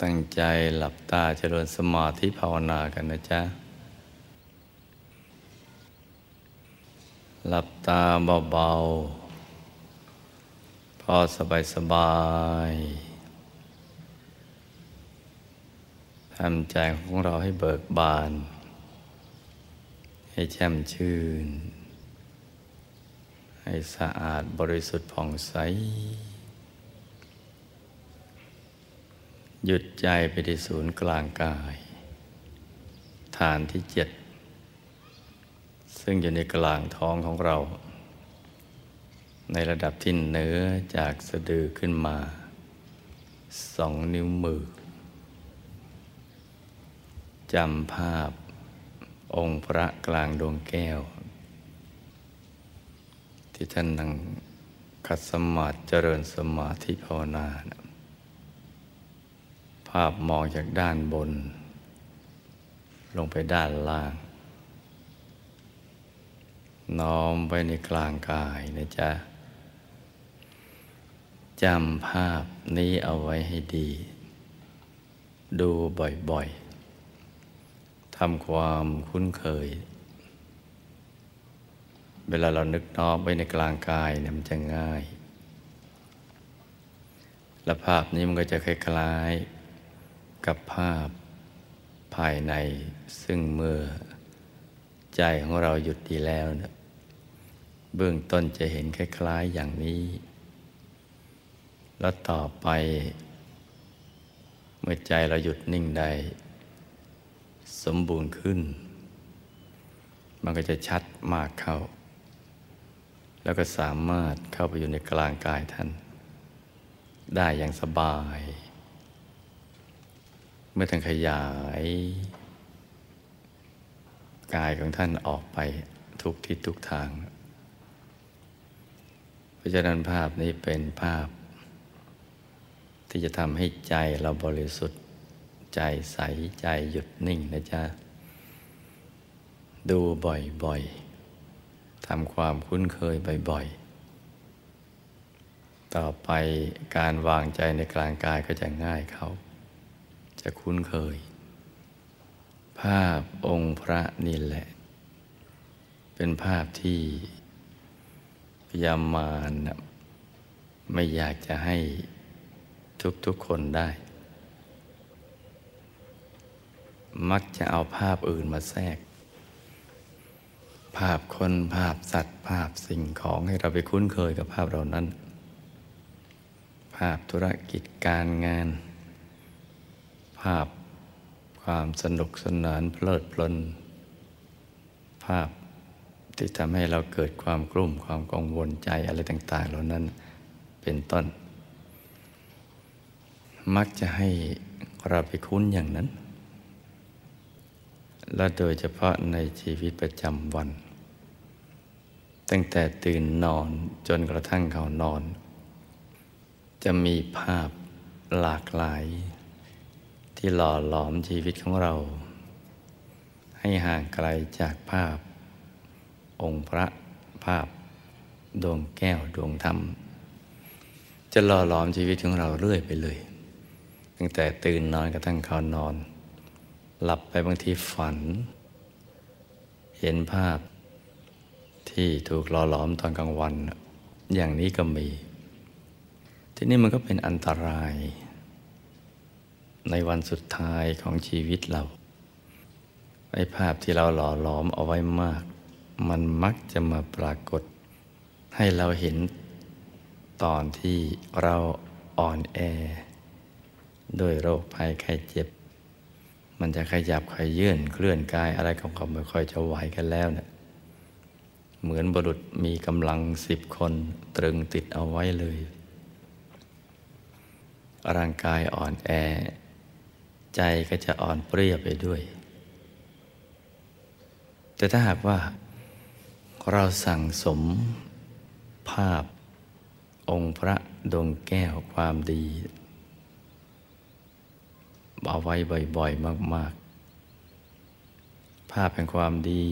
ตั้งใจหลับตาเจริญสมาธิภาวนากันนะจ๊ะ หลับตาเบาๆ พอสบายสบายทำใจของเราให้เบิกบาน ให้แช่มชื่น ให้สะอาดบริสุทธิ์ผ่องใส หยุดใจไปที่ศูนย์กลางกาย ฐานที่เจ็ด ซึ่งอยู่ในกลางท้องของเรา ในระดับที่เนื้อจากสะดือขึ้นมาสองนิ้วมือจำภาพองค์พระกลางดวงแก้ว ที่ท่านนั่งคัดสมาธิเจริญสมาธิภาวนานะ ภาพมองจากด้านบน ลงไปด้านล่าง น้อมไปในกลางกายนะจ๊ะจำภาพนี้เอาไว้ให้ดี ดูบ่อยๆทำความคุ้นเคย เวลาเรานึกน้อมไปในกลางกายเนี่ยมันจะง่าย และภาพนี้มันก็จะคล้ายๆ กับภาพภายในซึ่งเมื่อใจของเราหยุดดีแล้วนะเบื้องต้นจะเห็นคล้ายๆอย่างนี้ แล้วต่อไป เมื่อใจเราหยุดนิ่งได้ สมบูรณ์ขึ้น มันก็จะชัดมากเข้า แล้วก็สามารถเข้าไปอยู่ในกลางกายท่าน ได้อย่างสบาย เมื่อท่านขยาย กายของท่านออกไปทุกทิศทุกทาง เพราะฉะนั้นภาพนี้เป็นภาพ ที่จะทำให้ใจเราบริสุทธิ์ ใจใสใจหยุดนิ่งนะจ๊ะ ดูบ่อยๆทำความคุ้นเคยบ่อยๆ ต่อไปการวางใจในกลางกายก็จะง่ายเขา จะคุ้นเคย ภาพองค์พระนี่แหละ เป็นภาพที่พยามารไม่อยากจะให้ทุกๆคนได้ มักจะเอาภาพอื่นมาแทรก ภาพคนภาพสัตว์ ภาพสิ่งของให้เราไปคุ้นเคยกับภาพเหล่านั้น ภาพธุรกิจการงาน ภาพความสนุกสนานเพลิดเพลิน ภาพที่ทำให้เราเกิดความกลุ้มความกังวลใจอะไรต่าง ๆ เหล่านั้นเป็นต้น มักจะให้เราไปคุ้นอย่างนั้น และโดยเฉพาะในชีวิตประจำวัน ตั้งแต่ตื่นนอนจนกระทั่งเขานอน จะมีภาพหลากหลาย ที่หล่อหลอมชีวิตของเรา ให้ห่างไกลจากภาพ องค์พระภาพ ดวงแก้วดวงธรรม จะหล่อหลอมชีวิตของเราเรื่อยไปเลย ตั้งแต่ตื่นนอนกระทั่งเข้านอน หลับไปบางทีฝัน เห็นภาพ ที่ถูกหล่อหลอมตอนกลางวัน อย่างนี้ก็มี ที่นี่มันก็เป็นอันตราย ในวันสุดท้ายของชีวิตเราไอ้ภาพที่เราหล่อหลอมเอาไว้มาก มันมักจะมาปรากฏ ให้เราเห็นตอนที่เราอ่อนแอด้วยโรคภัยไข้เจ็บ มันจะขยับขยื่นเคลื่อนกายอะไรของเขาไม่ค่อยจะไหวกันแล้วเนะี่ยเหมือนบุรุษมีกำลังสิบคนตรึงติดเอาไว้เลย ร่างกายอ่อนแอ ใจก็จะอ่อนเปรี้ยไปด้วย แต่ถ้าหากว่า เราสั่งสมภาพ องค์พระดวงแก้วความดีเอาไว้บ่อยๆ มาก ๆ ภาพแห่งความดี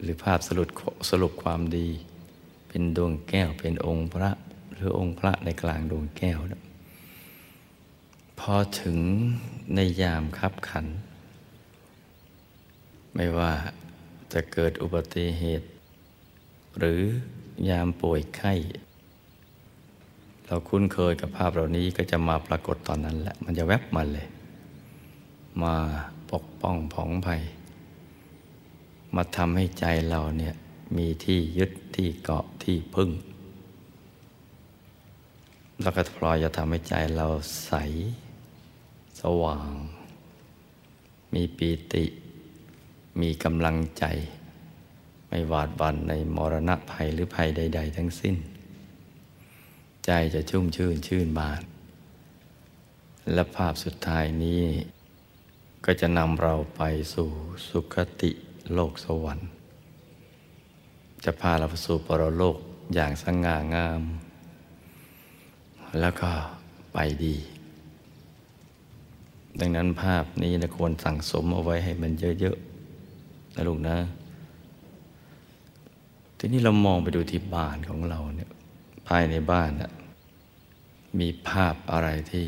หรือภาพสรุปสรุปความดี เป็นดวงแก้วเป็นองค์พระ หรือองค์พระในกลางดวงแก้วนะ พอถึงในยามคับขัน ไม่ว่าจะเกิดอุบัติเหตุ หรือยามป่วยไข้ เราคุ้นเคยกับภาพเหล่านี้ก็จะมาปรากฏตอนนั้นแหละ มันจะแวบมาเลย มาปกป้องผองภัย มาทำให้ใจเราเนี่ยมีที่ยึดที่เกาะที่พึ่ง แล้วก็พลอยจะทำให้ใจเราใส สว่าง มีปีติ มีกำลังใจ ไม่หวาดหวั่นในมรณะภัยหรือภัยใด ๆ ทั้งสิ้น ใจจะชุ่มชื่นชื่นบาน และภาพสุดท้ายนี้ ก็จะนำเราไปสู่สุคติโลกสวรรค์ จะพาเราไปสู่ปรโลกอย่างสง่างาม แล้วก็ไปดี ดังนั้นภาพนี้นะควรสั่งสมเอาไว้ให้มันเยอะๆนะลูกนะ ทีนี้เรามองไปดูที่บ้านของเราเนี่ยภายในบ้านนะมีภาพอะไรที่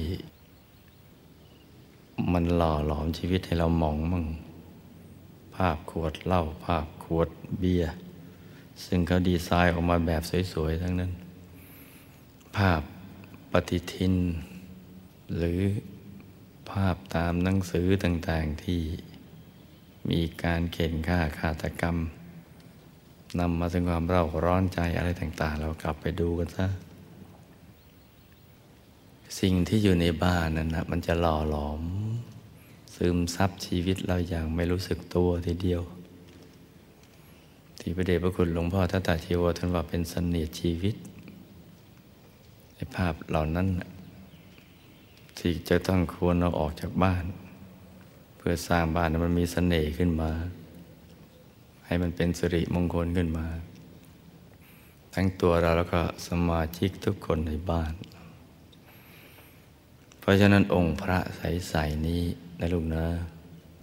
มันหล่อหลอมชีวิตให้เรามองมั่งภาพขวดเหล้าภาพขวดเบียร์ซึ่งเขาดีไซน์ออกมาแบบสวยๆทั้งนั้น ภาพปฏิทิน หรือ ภาพตามหนังสือต่างๆที่มีการเข็นฆ่าฆาตกรรมนำมาถึงความเร่าร้อนใจอะไรต่าง ๆ เรากลับไปดูกันซะสิ่งที่อยู่ในบ้านนั้นนะมันจะหล่อหลอม ซึมซับชีวิตเราอย่างไม่รู้สึกตัวทีเดียว ที่พระเดชพระคุณหลวงพ่อทัตตาชีวท่านว่าเป็นสนิทชีวิตในภาพเหล่านั้น ที่จะต้องควรเอาออกจากบ้าน เพื่อสร้างบ้านมันมีสเสน่ห์ขึ้นมา ให้มันเป็นสิริมงคลขึ้นมา ทั้งตัวเราแล้วก็สมาชิกทุกคนในบ้าน เพราะฉะนั้นองค์พระใสๆนี้นะลูกนะ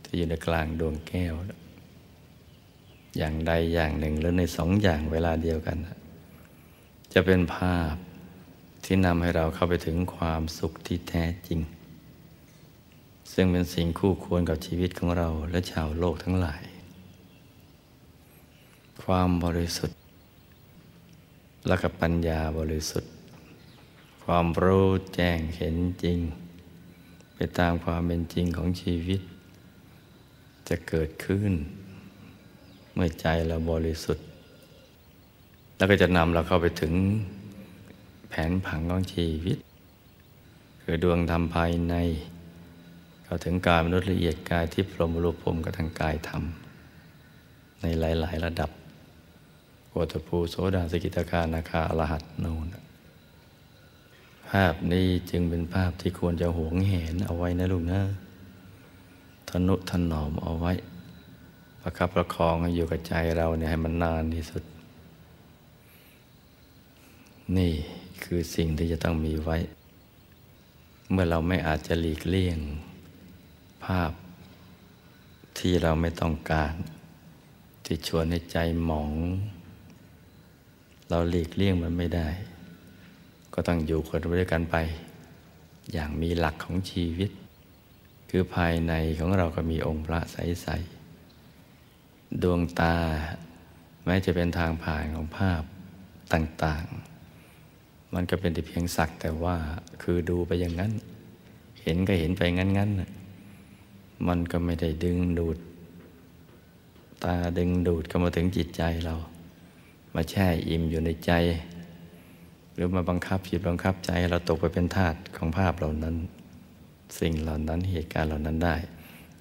ที่อยู่ในกลางดวงแก้ว อย่างใดอย่างหนึ่งหรือในสองอย่างเวลาเดียวกัน จะเป็นภาพ ที่นำให้เราเข้าไปถึงความสุขที่แท้จริง ซึ่งเป็นสิ่งคู่ควรกับชีวิตของเราและชาวโลกทั้งหลาย ความบริสุทธิ์ และกับปัญญาบริสุทธิ์ ความรู้แจ้งเห็นจริง ไปตามความเป็นจริงของชีวิต จะเกิดขึ้น เมื่อใจเราบริสุทธิ์ แล้วก็จะนำเราเข้าไปถึง นผังของชีวิต คือดวงธรรมภายใน เข้าถึงกายมนุษย์ละเอียดกายที่พรหมรูปพรมกับทางกายธรรม ในหลาย ๆ ระดับโอตภูโสดาสกิตาคานาคาอรหัตโนนภาพนี้จึงเป็นภาพที่ควรจะหวงเห็นเอาไว้นะลูกนะทนุถนอมเอาไว้ ประคับประคองอยู่กับใจเราเนี่ยให้มันนานที่สุด นี่ คือสิ่งที่จะต้องมีไว้ เมื่อเราไม่อาจจะหลีกเลี่ยง ภาพที่เราไม่ต้องการ ที่ชวนให้ใจหมอง เราหลีกเลี่ยงมันไม่ได้ ก็ต้องอยู่คนด้วยกันไป อย่างมีหลักของชีวิต คือภายในของเราก็มีองค์พระใสๆดวงตาแม้จะเป็นทางผ่านของภาพต่างๆ มันก็เป็นแต่เพียงสักแต่ว่าคือดูไปอย่างนั้น เห็นก็เห็นไปงั้นๆมันก็ไม่ได้ดึงดูด ตาดึงดูดเข้ามาถึงจิตใจเรา มาแช่อิ่มอยู่ในใจ หรือมาบังคับจิตบังคับใจเราตกไปเป็นทาสของภาพเหล่านั้น สิ่งเหล่านั้นเหตุการณ์เหล่านั้นได้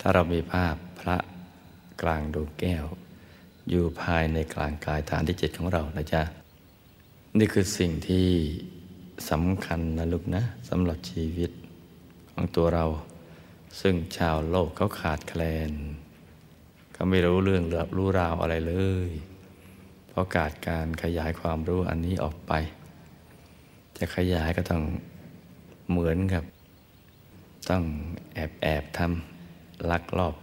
ถ้าเรามีภาพพระกลางดวงแก้ว อยู่ภายในกลางกายฐานที่เจ็ดของเรานะจ๊ะ นี่คือสิ่งที่สำคัญนะลูกนะสำหรับชีวิตของตัวเรา ซึ่งชาวโลกเขาขาดแคลนเขาไม่รู้เรื่องเรือรู้ราวอะไรเลย เพราะการการขยายความรู้อันนี้ออกไป จะขยายก็ต้องเหมือนกับ ต้องแอบแอบทำลักลอบ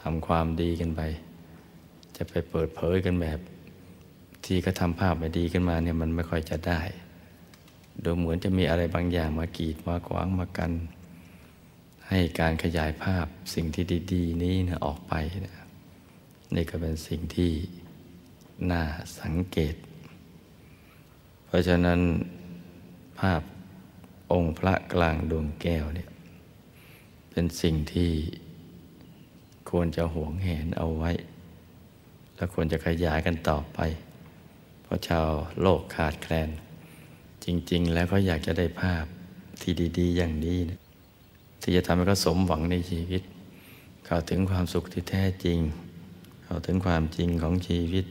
ทำความดีกันไป จะไปเปิดเผยกันแบบ ที่ก็ทำภาพไม่ดีขึ้นมาเนี่ยมันไม่ค่อยจะได้ ดูเหมือนจะมีอะไรบางอย่างมากีดมาขวางมากัน ให้การขยายภาพสิ่งที่ดี ๆ นี้นะออกไปนะนี่ก็เป็นสิ่งที่น่าสังเกต เพราะฉะนั้นภาพองค์พระกลางดวงแก้วเนี่ยเป็นสิ่งที่ควรจะหวงแหนเอาไว้ และควรจะขยายกันต่อไป ราะชาวโลกขาดแคลน จริง ๆ แล้วก็อยากจะได้ภาพที่ดี ๆ อย่างนี้นะที่จะทำให้เขาสมหวังในชีวิต เข้าถึงความสุขที่แท้จริง เข้าถึงความจริงของชีวิต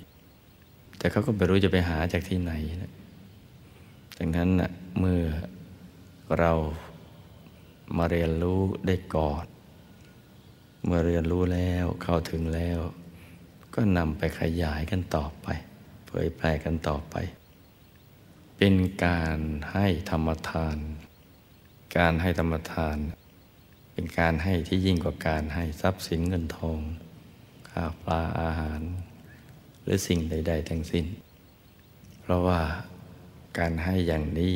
แต่เขาก็ไม่รู้จะไปหาจากที่ไหนนะดังนั้นนะเมื่อเรามาเรียนรู้ได้ก่อน เมื่อเรียนรู้แล้วเข้าถึงแล้ว ก็นำไปขยายกันต่อไป เผยแพร่กันต่อไป เป็นการให้ธรรมทาน การให้ธรรมทาน เป็นการให้ที่ยิ่งกว่าการให้ทรัพย์สินเงินทองข้าวปลาอาหาร หรือสิ่งใด ๆ ทั้งสิ้น เพราะว่าการให้อย่างนี้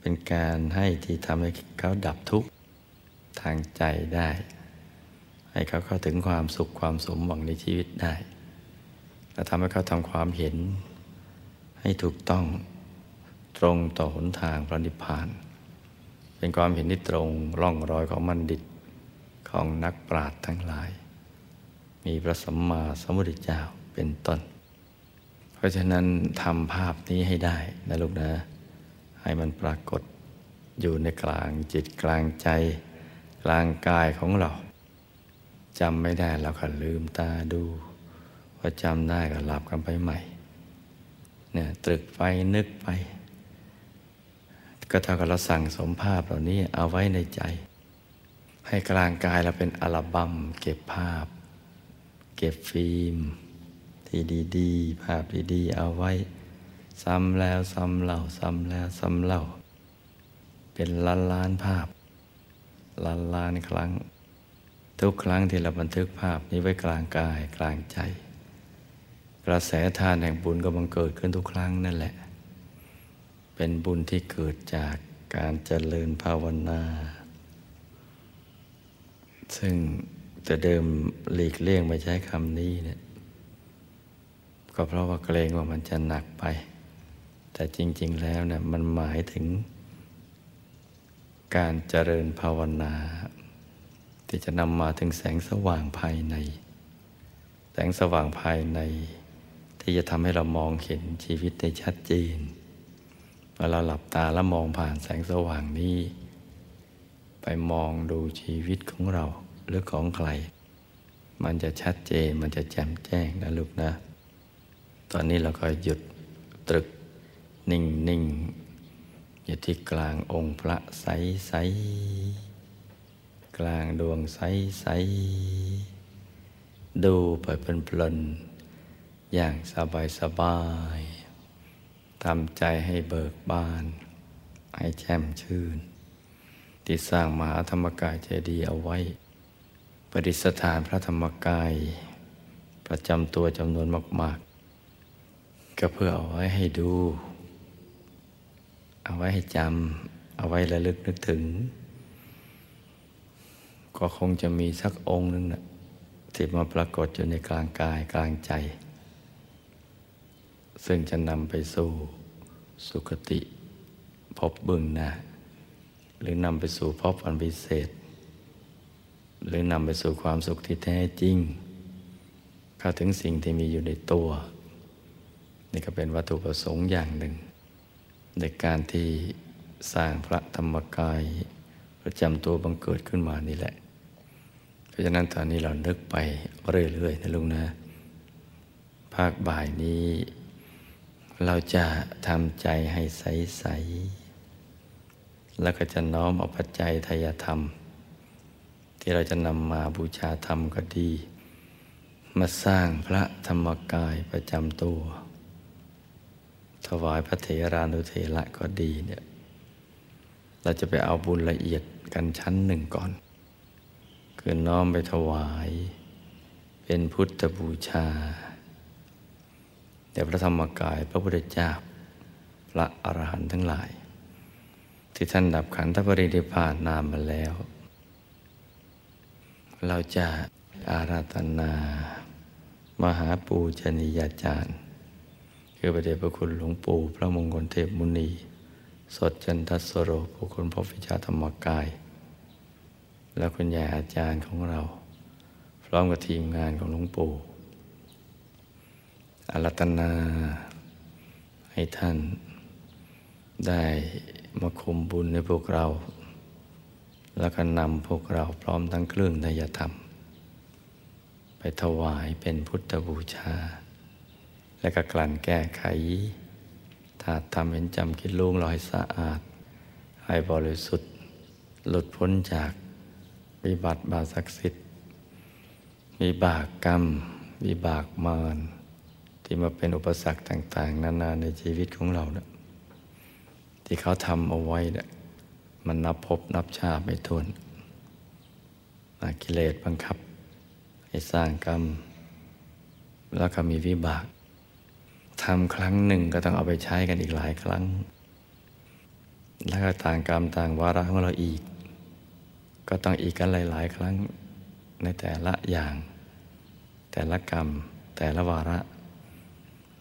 เป็นการให้ที่ทำให้เขาดับทุกข์ทางใจได้ ให้เขาเข้าถึงความสุขความสมหวังในชีวิตได้ และทำให้เขาทำความเห็น ให้ถูกต้องตรงต่อหนทางพระนิพพาน เป็นความเห็นที่ตรงร่องรอยของมันดิตของนักปราชญ์ทั้งหลาย มีพระสัมมาสัมพุทธเจ้าเป็นต้น เพราะฉะนั้นทำภาพนี้ให้ได้นะลูกนะ ให้มันปรากฏอยู่ในกลางจิตกลางใจ กลางกายของเราจำไม่ได้เราก็ลืมตาดู พอจำได้ก็หลับกันไปใหม่เนี่ยตรึกไปนึกไป ก็เท่ากับเราสั่งสมภาพเหล่านี้เอาไว้ในใจ ให้กลางกายเราเป็นอัลบั้มเก็บภาพ เก็บฟิล์ม ที่ดีๆ ภาพดีๆ เอาไว้ ซ้ำแล้วซ้ำเล่าซ้ำแล้วซ้ำเล่า เป็นล้านล้านภาพ ล้านล้านครั้ง ทุกครั้งที่เราบันทึกภาพนี้ไว้กลางกายกลางใจ กระแสทานแห่งบุญก็บังเกิดขึ้นทุกครั้งนั่นแหละ เป็นบุญที่เกิดจากการเจริญภาวนา ซึ่งแต่เดิมหลีกเลี่ยงไม่ใช้คำนี้เนี่ยก็เพราะว่าเกรงว่ามันจะหนักไป แต่จริง ๆ แล้วเนี่ยมันหมายถึง การเจริญภาวนา ที่จะนำมาถึงแสงสว่างภายใน แสงสว่างภายใน ที่จะทำให้เรามองเห็นชีวิตได้ชัดเจนเวลาหลับตาแล้วมองผ่านแสงสว่างนี้ ไปมองดูชีวิตของเราหรือของใคร มันจะชัดเจนมันจะแจ่มแจ้งนะลูกนะ ตอนนี้เราก็หยุดตรึกนิ่งนิ่งอยู่ที่กลางองค์พระใสใสกลางดวงใสใสดูไปเป็นเพลิน อย่างสบายสบายทำใจให้เบิกบาน ให้แช่มชื่น ที่สร้างมหาธรรมกายเจดีย์เอาไว้ ประดิษฐานพระธรรมกาย ประจำตัวจำนวนมาก ๆ ก็เพื่อเอาไว้ให้ดู เอาไว้ให้จำ เอาไว้ระลึกนึกถึง ก็คงจะมีสักองค์หนึ่งนะที่มาปรากฏอยู่ในกลางกายกลางใจ ซึ่งจะนำไปสู่สุคติพบเบื้องหน้า หรือนำไปสู่พบอันพิเศษ หรือนำไปสู่ความสุขที่แท้จริง เข้าถึงสิ่งที่มีอยู่ในตัว นี่ก็เป็นวัตถุประสงค์อย่างหนึ่ง ในการที่สร้างพระธรรมกายประจำตัวบังเกิดขึ้นมานี่แหละ เพราะฉะนั้นตอนนี้เรานึกไปเรื่อยๆนะลุงนะ ภาคบ่ายนี้ เราจะทำใจให้ใส ๆ แล้วก็จะน้อมเอาปัจจัยทายธรรม ที่เราจะนำมาบูชาธรรมก็ดี มาสร้างพระธรรมกายประจำตัว ถวายพระเถรานุเถระก็ดีเนี่ยเราจะไปเอาบุญละเอียดกันชั้นหนึ่งก่อน คือน้อมไปถวาย เป็นพุทธบูชา แด่พระธรรมกายพระพุทธเจ้าพระอรหันต์ทั้งหลาย ที่ท่านดับขันธปรินิพานนามมาแล้ว เราจะอาราธนา มหาปูชนียาจารย์ คือพระเดชพระคุณหลวงปู่พระมงคลเทพมุนี สดจันทสโรผู้คนพบวิชาธรรมกาย และคุณยายอาจารย์ของเรา พร้อมกับทีมงานของหลวงปู่ อารัตนาให้ท่านได้มาคุมบุญในพวกเรา แล้วก็นำพวกเราพร้อมทั้งเครื่องนยธรรม ไปถวายเป็นพุทธบูชา และก็กลั่นแก้ไขถ้าทำเห็นจำคิดลุงลอยสะอาด ให้บริสุทธิ์ หลุดพ้นจากวิบัติบาศักดิ์สิทธิ์วิบากกรรม วิบากมาร ที่มาเป็นอุปสรรคต่าง ๆ นานาในชีวิตของเราเนี่ยที่เขาทำเอาไว้เนี่ยมันนับพบนับชาติไม่ทวนกิเลสบังคับ ให้สร้างกรรม แล้วก็มีวิบากทำครั้งหนึ่งก็ต้องเอาไปใช้กันอีกหลายครั้ง แล้วก็ต่างกรรมต่างวาระของเราอีก ก็ต้องอีกกันหลาย ๆ ครั้งในแต่ละอย่าง แต่ละกรรม แต่ละวาระ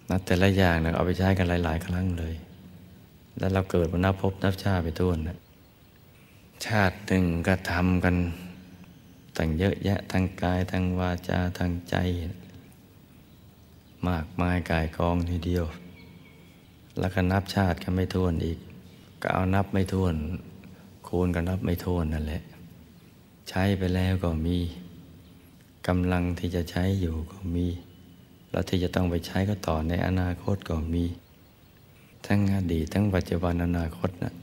นับแต่ละอย่างเนี่ยเอาไปใช้กันหลาย ๆ ครั้งเลย แล้วเราเกิดมานับพบนับชาติไปทุ่นนะชาติหนึ่งก็ทำกันตั้งเยอะแยะทั้งกายทั้งวาจาทั้งใจ มากมายกายกองทีเดียว แล้วก็นับชาติกันไม่ทวนอีก ก็เอานับไม่ทวน คูณก็นับไม่ทวนนั่นแหละ ใช้ไปแล้วก็มีกำลังที่จะใช้อยู่ก็มี แล้วที่จะต้องไปใช้ก็ต่อในอนาคตก็มี ทั้งอดีตทั้งปัจจุบันอนาคตนะ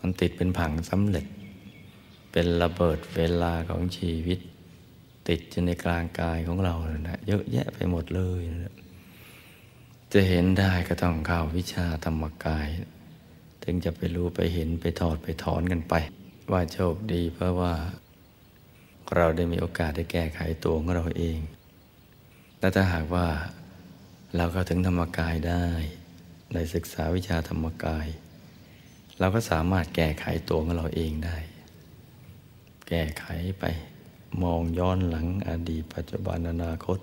มันติดเป็นผังสำเร็จ เป็นระเบิดเวลาของชีวิต ติดอยู่ในกลางกายของเรานะเยอะแยะไปหมดเลยนะจะเห็นได้ก็ต้องเข้าวิชาธรรมกาย ถึงจะไปรู้ไปเห็นไปถอดไปถอนกันไป ว่าโชคดีเพราะว่า เราได้มีโอกาสได้แก้ไขตัวของเราเอง และถ้าหากว่าเราก็ถึงธรรมกายได้ในศึกษาวิชาธรรมกาย เราก็สามารถแก้ไขตัวของเราเองได้ แก้ไขไปมองย้อนหลังอดีตปัจจุบันอนาคต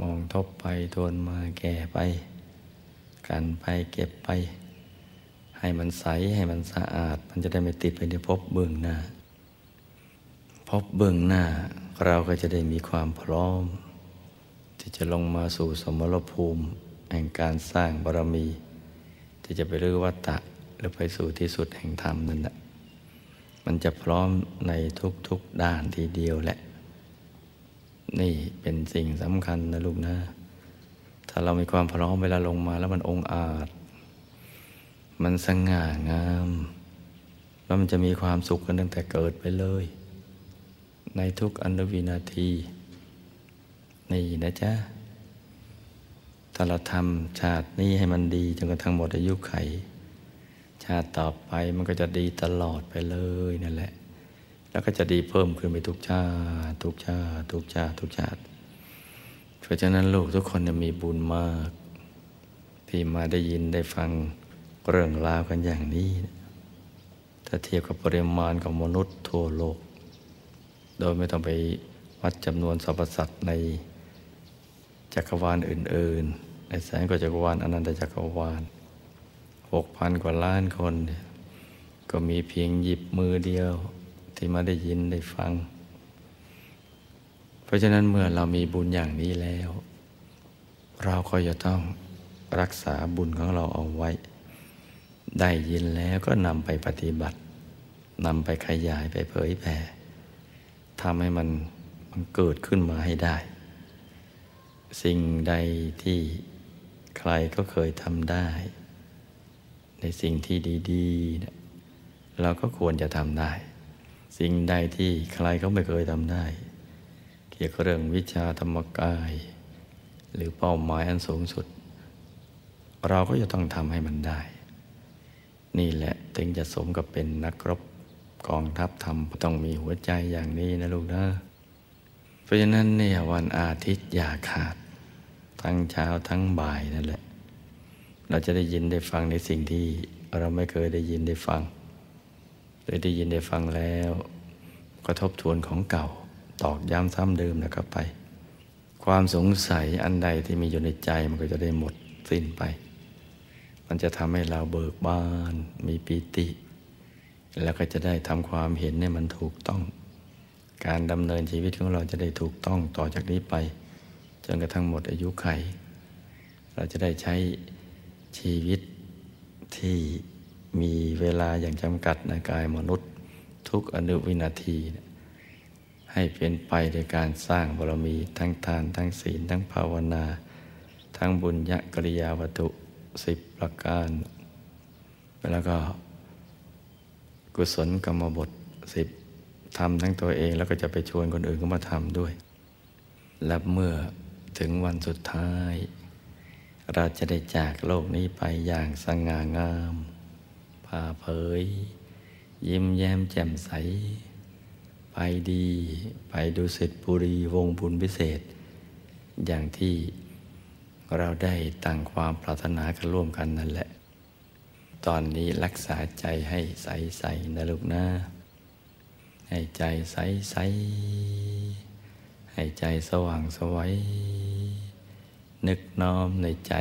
มองทบไปทวนมาแก้ไป กันไปเก็บไป ให้มันใสให้มันสะอาด มันจะได้ไม่ติดไปในภพเบื้องหน้า พบเบื้องหน้าเราก็จะได้มีความพร้อม ที่จะลงมาสู่สมรภูมิ แห่งการสร้างบารมี ที่จะไปรื้อวัตตะหรือไปสู่ที่สุดแห่งธรรมนั่นแหละมันจะพร้อมในทุกๆด้านทีเดียวแหละ นี่เป็นสิ่งสำคัญนะลูกนะ ถ้าเรามีความพร้อมเวลาลงมาแล้วมันองอาจ มันสง่างาม แล้วมันจะมีความสุขกันตั้งแต่เกิดไปเลย ในทุกอนุวินาที นี่นะจ๊ะถ้าเราทำชาตินี้ให้มันดีจนกระทั่งหมดอายุไข ชาติต่อไปมันก็จะดีตลอดไปเลยนั่นแหละ แล้วก็จะดีเพิ่มขึ้นไปทุกชาติทุกชาติทุกชาติทุกชาติ เพราะฉะนั้นลูกทุกคนจะมีบุญมาก ที่มาได้ยินได้ฟังเรื่องราวกันอย่างนี้ ถ้าเทียบกับปริมาณของมนุษย์ทั่วโลก โดยไม่ต้องไปวัดจำนวนสรรพสัตว์ใน จักรวาลอื่น ๆ ในแสนกว่าจักรวาลอนันตจักรวาลหกพันกว่าล้านคน ก็มีเพียงหยิบมือเดียวที่มาได้ยินได้ฟัง เพราะฉะนั้นเมื่อเรามีบุญอย่างนี้แล้ว เราก็จะต้องรักษาบุญของเราเอาไว้ ได้ยินแล้วก็นำไปปฏิบัตินำไปขยายไปเผยแผ่ทำให้มันมันเกิดขึ้นมาให้ได้ สิ่งใดที่ใครก็เคยทำได้ ในสิ่งที่ดีๆ เราก็ควรจะทำได้ สิ่งใดที่ใครก็ไม่เคยทำได้ เกี่ยวกับเรื่องวิชาธรรมกาย หรือเป้าหมายอันสูงสุด เราก็จะต้องทำให้มันได้ นี่แหละถึงจะสมกับเป็นนักรบกองทัพธรรมต้องมีหัวใจอย่างนี้นะลูกนะ เพราะฉะนั้นเนี่ยวันอาทิตย์อย่าขาด ทั้งเช้าทั้งบ่ายนั่นแหละ เราจะได้ยินได้ฟังในสิ่งที่เราไม่เคยได้ยินได้ฟังหรือได้ยินได้ฟังแล้วก็ทบทวนของเก่า ตอกย้ำซ้ำเดิมแล้วก็ไป ความสงสัยอันใดที่มีอยู่ในใจมันก็จะได้หมดสิ้นไป มันจะทำให้เราเบิกบาน มีปีติ แล้วก็จะได้ทำความเห็นเนี่ยมันถูกต้อง การดำเนินชีวิตของเราจะได้ถูกต้องต่อจากนี้ไป จนกระทั่งหมดอายุไข เราจะได้ใช้ชีวิตที่มีเวลาอย่างจำกัดในกายมนุษย์ ทุกอนุวินาที ให้เป็นไปโดยการสร้างบารมีทั้งทานทั้งศีล ทั้งภาวนา ทั้งบุญญกริยาวัตถุสิบประการ แล้วก็กุศลกรรมบทสิบ ทำทั้งตัวเองแล้วก็จะไปชวนคนอื่นก็มาทำด้วย และเมื่อถึงวันสุดท้าย เราจะได้จากโลกนี้ไปอย่างสง่างามผ่าเผย ยิ้มแย้มแจ่มใส ไปดี ไปดูเสร็จบุรีวงบุญพิเศษ อย่างที่เราได้ตั้งความปรารถนากันร่วมกันนั่นแหละ ตอนนี้รักษาใจให้ใสใสนะลูกนะ ให้ใจใสใสให้ใจสว่างสวัยนึกน้อมในใจ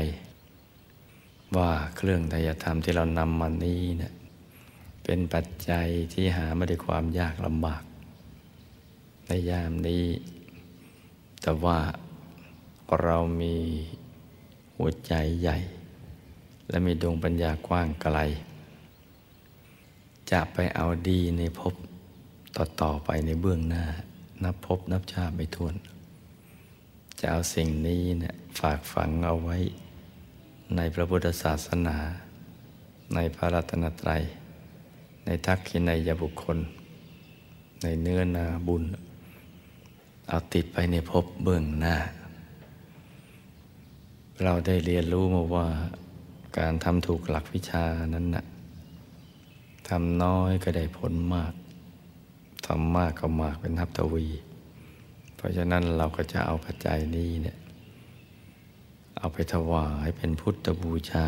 ว่าเครื่องไตยธรรมที่เรานำมานี้เนะี่ยเป็นปัจจัยที่หาไม่ได้ความยากลำบาก ในยามนี้ แต่ว่าเรามีหัวใจใหญ่ และมีดวงปัญญากว้างไกล จะไปเอาดีในภพ ต่อต่อไปในเบื้องหน้า นับภพนับชาติไม่ทวน จะเอาสิ่งนี้เนะี่ยฝากฝังเอาไว้ในพระพุทธศาสนา ในพระรัตนตรัย ในทักษิณยบุคคล ในเนื้อนาบุญ เอาติดไปในภพเบื้องหน้า เราได้เรียนรู้มาว่าการทำถูกหลักวิชานั้นนะ่ะทำน้อยก็ได้ผลมาก ทำมากก็มากเป็นทับทวี เพราะฉะนั้นเราก็จะเอาปัจจัยนี้เนี่ยเอาไปถวายเป็นพุทธบูชา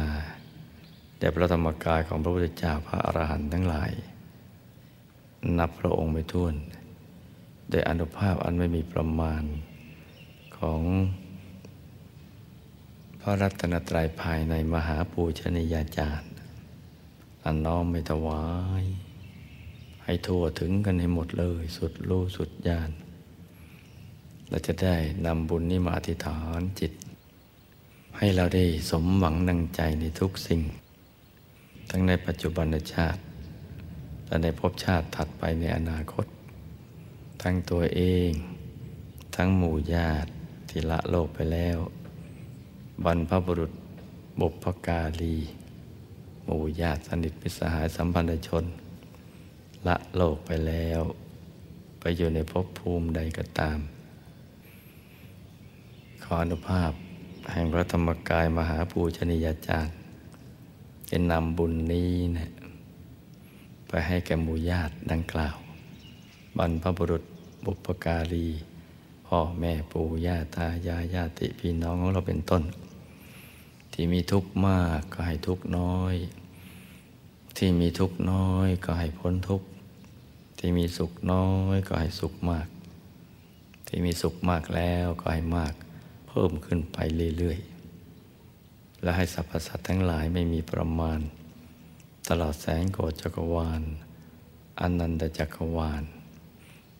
แด่พระธรรมกายของพระพุทธเจ้าพระอรหันต์ทั้งหลาย นับพระองค์ไม่ท้วนโดยอนุภาพอันไม่มีประมาณของพระรัตนตรัยภายในมหาปูชนียาจารย์ อันน้อมไม่ถวาย ให้ทั่วถึงกันให้หมดเลย สุดรู้สุดญาณเราจะได้นำบุญนี้มาอธิษฐานจิต ให้เราได้สมหวังนังใจในทุกสิ่ง ทั้งในปัจจุบันชาติ และในภพชาติถัดไปในอนาคต ทั้งตัวเอง ทั้งหมู่ญาติที่ละโลกไปแล้ว บรรพบุรุษบุพการีหมู่ญาติสนิทมิสหายสัมพันธชน ละโลกไปแล้ว ไปอยู่ในภพภูมิใดก็ตาม ขออนุภาพแห่งพระธรรมกายมหาปูชนียาจารย์จะนำบุญนี้นะไปให้แก่หมู่ญาติดังกล่าว บรรพบุรุษบุพการี พ่อแม่ปู่ย่าตายายญาติพี่น้องของเราเป็นต้น ที่มีทุกข์มากก็ให้ทุกข์น้อย ที่มีทุกข์น้อยก็ให้พ้นทุกข์ ที่มีสุขน้อยก็ให้สุขมาก ที่มีสุขมากแล้วก็ให้มาก เพิ่มขึ้นไปเรื่อยๆ และให้สรรพสัตว์ทั้งหลายไม่มีประมาณ ตลอดแสงโกจักรวาลอนันตจักรวาล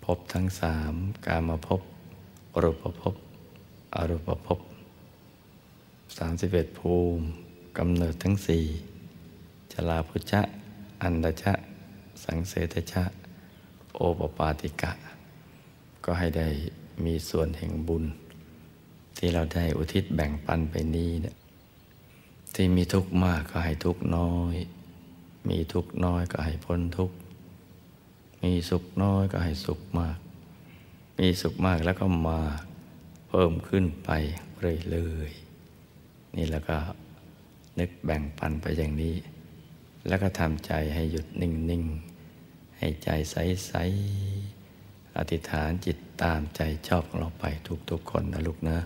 พบทั้งสามการมาพบรูปภพอรูปภพสามสิบเอ็ดภูมิกำเนิดทั้งสี่จลาพุชะ อันดชะ สังเสตชะ โอปปาติกะ ก็ให้ได้มีส่วนแห่งบุญ ที่เราได้อุทิศแบ่งปันไปนี้เนี่ยที่มีทุกข์มากก็ให้ทุกข์น้อย มีทุกข์น้อยก็ให้พ้นทุกข์ มีสุขน้อยก็ให้สุขมาก มีสุขมากแล้วก็มาเพิ่มขึ้นไปเรื่อยๆ นี่แล้วก็นึกแบ่งปันไปอย่างนี้ แล้วก็ทำใจให้หยุดนิ่ง ๆ ให้ใจใสๆอธิษฐานจิตตามใจชอบของเราไปทุกๆคนนะลูกนะ